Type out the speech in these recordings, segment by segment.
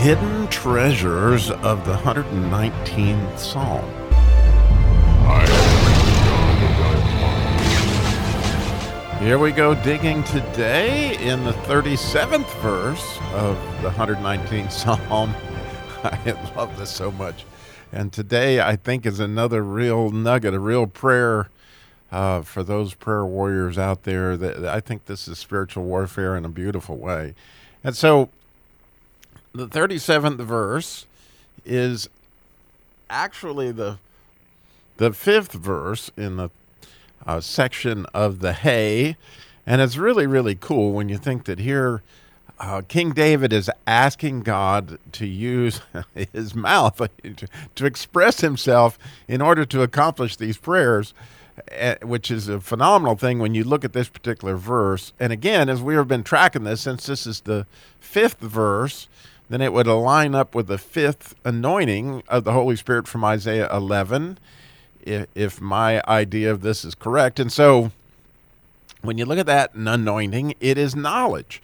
hidden treasures of the 119th Psalm. Here we go digging today in the 37th verse of the 119th Psalm. I love this so much. And today I think is another real nugget, a real prayer uh, for those prayer warriors out there. That, I think this is spiritual warfare in a beautiful way. And so the 37th verse is actually the the fifth verse in the uh, section of the hey. And it's really, really cool when you think that here uh, King David is asking God to use his mouth to, express himself in order to accomplish these prayers, uh, which is a phenomenal thing when you look at this particular verse. And again, as we have been tracking this, since this is the fifth verse, then it would align up with the fifth anointing of the Holy Spirit from Isaiah 11 if, if my idea of this is correct. And so when you look at that anointing, it is knowledge.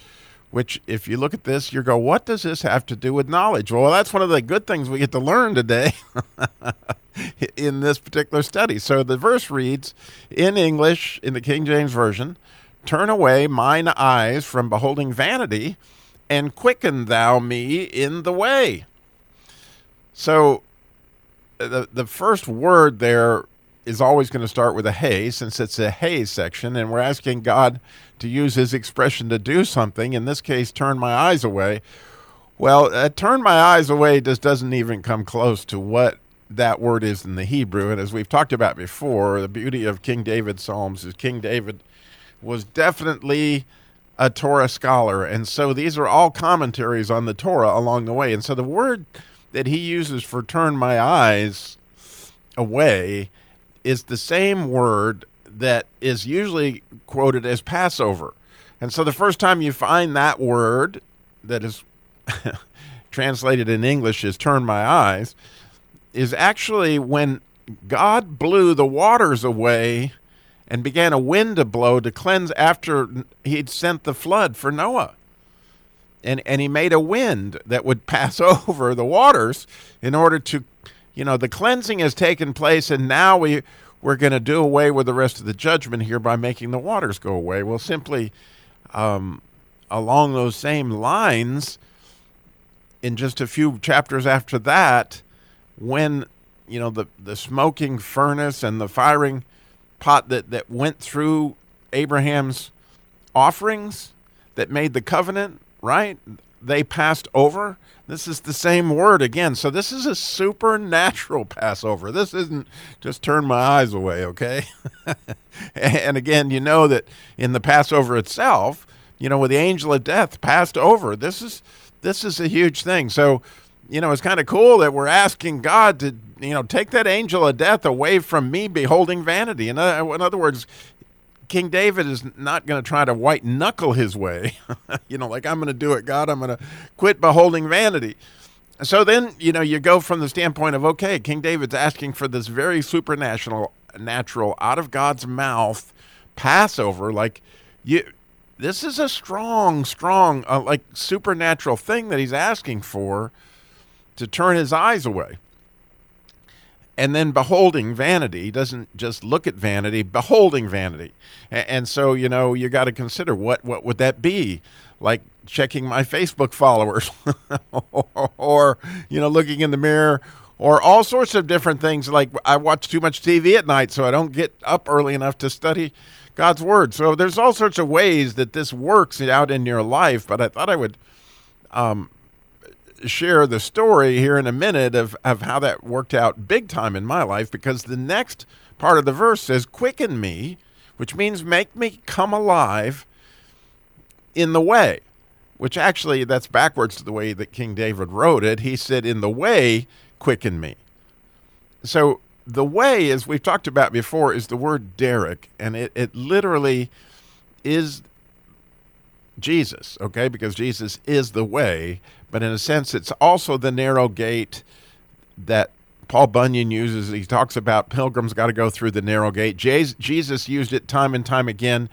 Which, if you look at this, you go, what does this have to do with knowledge? Well, that's one of the good things we get to learn today in this particular study. So the verse reads in English, in the King James Version Turn away mine eyes from beholding vanity, and quicken thou me in the way. So the the first word there is always going to start with a hey since it's a hey section and we're asking God to use his expression to do something in this case turn my eyes away well uh, turn my eyes away just doesn't even come close to what that word is in the Hebrew and as we've talked about before the beauty of King David's psalms is King David was definitely a Torah scholar and so these are all commentaries on the Torah along the way and so the word that he uses for turn my eyes away is the same word that is usually quoted as Passover. And so the first time you find that word that is translated in English as turn my eyes is actually when God blew the waters away and began a wind to blow to cleanse after he'd sent the flood for Noah. And and he made a wind that would pass over the waters in order to you know the cleansing has taken place and now we we're going to do away with the rest of the judgment here by making the waters go away. Well simply um, along those same lines in just a few chapters after that when you know the the smoking furnace and the firing pot that that went through Abraham's offerings that made the covenant right? They passed over. This is the same word again. So this is a supernatural Passover. This isn't just turn my eyes away, okay? and again, you know that in the Passover itself, you know, with the angel of death passed over. This is this is a huge thing. So, you know, it's kind of cool that we're asking God to, you know, take that angel of death away from me beholding vanity. In other, in other words, King David is not going to try to white knuckle his way. you know, like I'm going to do it, God. I'm going to quit beholding vanity. So then, you know, you go from the standpoint of okay, King David's asking for this very supernatural, natural, out of God's mouth Passover. Like you, this is a strong, strong, uh, like supernatural thing that he's asking for to turn his eyes away. And then beholding vanity he doesn't just look at vanity beholding vanity. And, so you know you got to consider what what would that be? Like checking my facebook followers or you know looking in the mirror or all sorts of different things. Like i watch too much tv at night so i don't get up early enough to study god's word. So there's all sorts of ways that this works out in your life but i thought i would um, share the story here in a minute of, of how that worked out big time in my life because the next part of the verse says, Quicken me, which means make me come alive in the way, which actually that's backwards to the way that King David wrote it. He said, In the way, quicken me. So the way, as we've talked about before, is the word derek, and it, it literally is Jesus, okay? Because Jesus is the way, but in a sense, it's also the narrow gate that Paul Bunyan uses. He talks about pilgrims got to go through the narrow gate. Jesus used it time and time again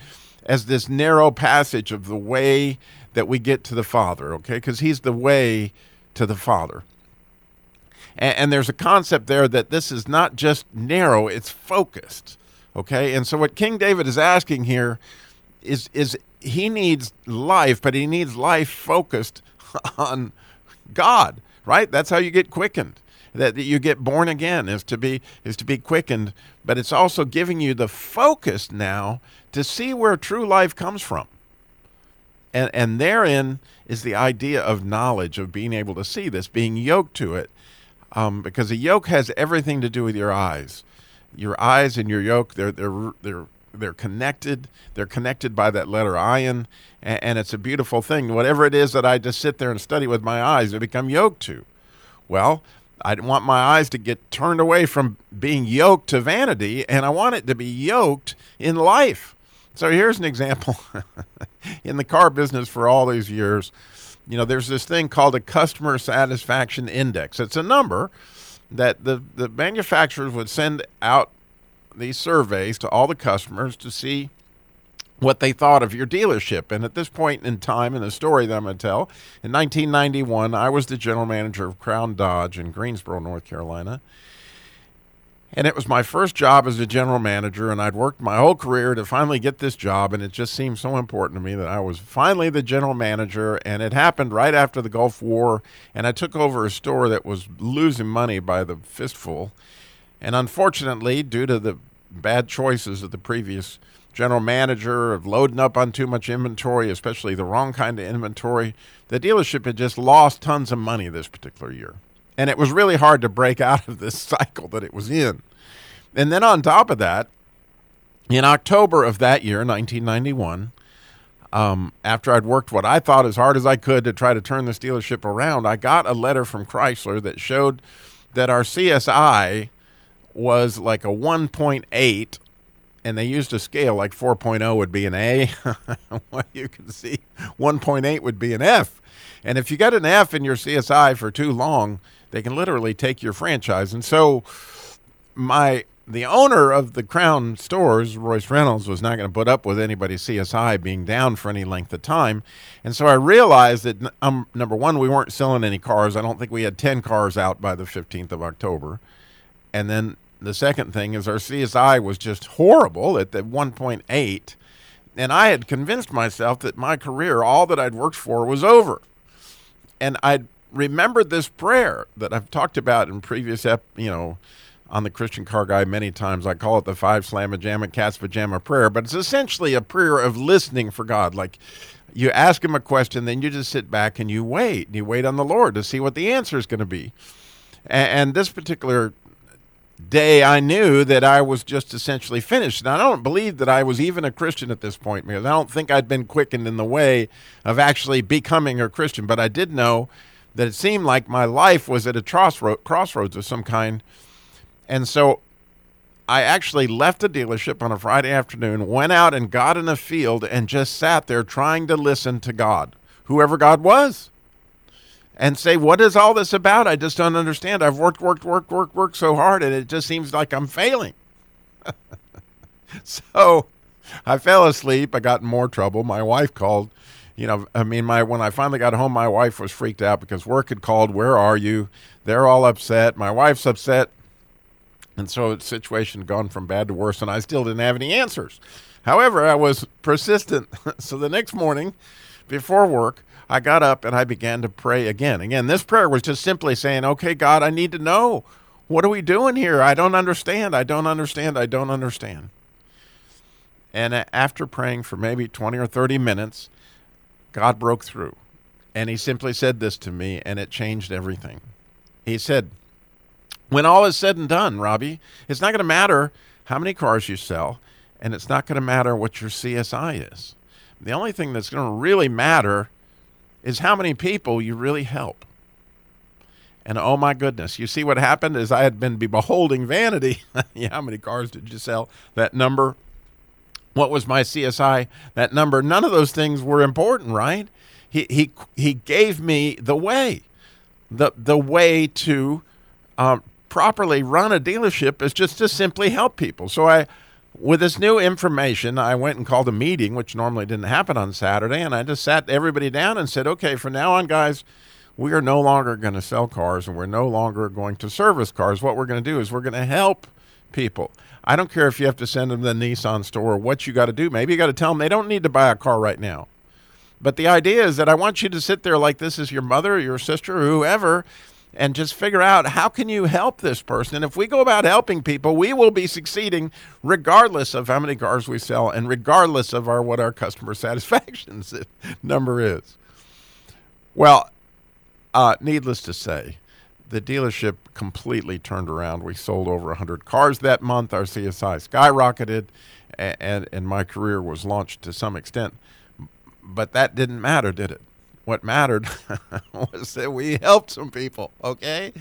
as this narrow passage of the way that we get to the Father, okay? Because He's the way to the Father. And, and there's a concept there that this is not just narrow, it's focused. Okay? And so what King David is asking here is is he needs life, but he needs life focused on God, right? That's how you get quickened. That, you get born again is to be is to be quickened, but it's also giving you the focus now to see where true life comes from. And and therein is the idea of knowledge, of being able to see this, being yoked to it, um, because a yoke has everything to do with your eyes. Your eyes and your yoke, they're they're they're they're connected. They're connected by that letter ayin, and, and it's a beautiful thing. Whatever it is that I just sit there and study with my eyes, they become yoked to. Well, I want my eyes to get turned away from being yoked to vanity, and I want it to be yoked in life. So here's an example. in the car business for all these years, you know, there's this thing called a customer satisfaction index. It's a number that the, the manufacturers would send out these surveys to all the customers to see what they thought of your dealership. And at this point in time in the story that I'm going to tell, in 1991, I was the general manager of Crown Dodge in Greensboro, North Carolina. And it was my first job as a general manager, and I'd worked my whole career to finally get this job, and it just seemed so important to me that I was finally the general manager. And it happened right after the Gulf War, and I took over a store that was losing money by the fistful. And unfortunately, due to the bad choices of the previous general manager of loading up on too much inventory, especially the wrong kind of inventory, the dealership had just lost tons of money this particular year. And it was really hard to break out of this cycle that it was in. And then on top of that, in October of that year, 1991, um, after I'd worked what I thought as hard as I could to try to turn this dealership around, I got a letter from Chrysler that showed that our CSI was like a 1.8 and they used a scale like 4.0 would be an A. well, you can see 1.8 would be an F. And if you got an F in your CSI for too long, they can literally take your franchise. And so my the owner of the Crown stores, Royce Reynolds, was not going to put up with anybody's CSI being down for any length of time. And so I realized that, um, number one, we weren't selling any cars. I don't think we had 10 cars out by the 15th of October. And then the second thing is our CSI was just horrible at the 1.8. And I had convinced myself that my career, all that I'd worked for, was over. And I'd remembered this prayer that I've talked about in previous, ep, you know, on the Christian Car Guy many times. I call it the five slamma jamma cat's pajama prayer, but it's essentially a prayer of listening for God. Like you ask him a question, then you just sit back and you wait. You wait on the Lord to see what the answer is going to be. And, and this particular day I knew that I was just essentially finished. And I don't believe that I was even a Christian at this point because I don't think I'd been quickened in the way of actually becoming a Christian. But I did know that it seemed like my life was at a crossroads of some kind. And so I actually left the dealership on a Friday afternoon, went out and got in a field and just sat there trying to listen to God, whoever God was and say, What is all this about? I just don't understand. I've worked, worked, worked, worked, worked so hard, and it just seems like I'm failing. so I fell asleep. I got in more trouble. My wife called. You know, I mean, my when I finally got home, my wife was freaked out because work had called. Where are you? They're all upset. My wife's upset, and so the situation had gone from bad to worse, and I still didn't have any answers. However, I was persistent. so the next morning, before work, I got up and I began to pray again. Again, this prayer was just simply saying, okay, God, I need to know. What are we doing here? I don't understand. I don't understand. I don't understand. And after praying for maybe 20 or 30 minutes, God broke through. And he simply said this to me, and it changed everything. He said, When all is said and done, Robbie, it's not going to matter how many cars you sell, and it's not going to matter what your CSI is. The only thing that's going to really matter is how many people you really help. And oh my goodness, you see what happened is I had been beholding vanity. yeah, how many cars did you sell? That number. What was my CSI? That number. None of those things were important, right? He he he gave me the way, the the way to um, properly run a dealership is just to simply help people. So I with this new information, I went and called a meeting, which normally didn't happen on Saturday, and I just sat everybody down and said, okay, from now on, guys, we are no longer going to sell cars and we're no longer going to service cars. What we're going to do is we're going to help people. I don't care if you have to send them to the Nissan store or what you got to do. Maybe you got to tell them they don't need to buy a car right now. But the idea is that I want you to sit there like this is your mother your sister or whoever and just figure out how can you help this person. And if we go about helping people we will be succeeding regardless of how many cars we sell and regardless of our what our customer satisfaction number is. Well uh, needless to say the dealership completely turned around. We sold over 100 cars that month. Our csi skyrocketed and, and, and my career was launched to some extent. But that didn't matter did it what mattered was that we helped some people, okay?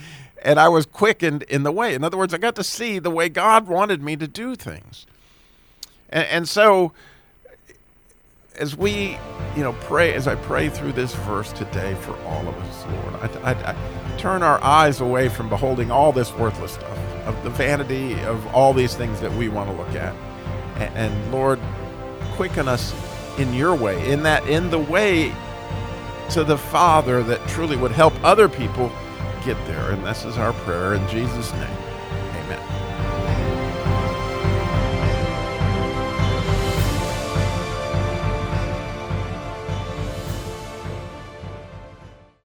And I was quickened in the way. In other words, I got to see the way God wanted me to do things. And, and so, as we, you know, pray, as I pray through this verse today for all of us, Lord, I, I, I turn our eyes away from beholding all this worthless stuff, of the vanity of all these things that we want to look at. And, and Lord, quicken us in your way, in that, in the way to the Father that truly would help other people get there. And this is our prayer in Jesus' name.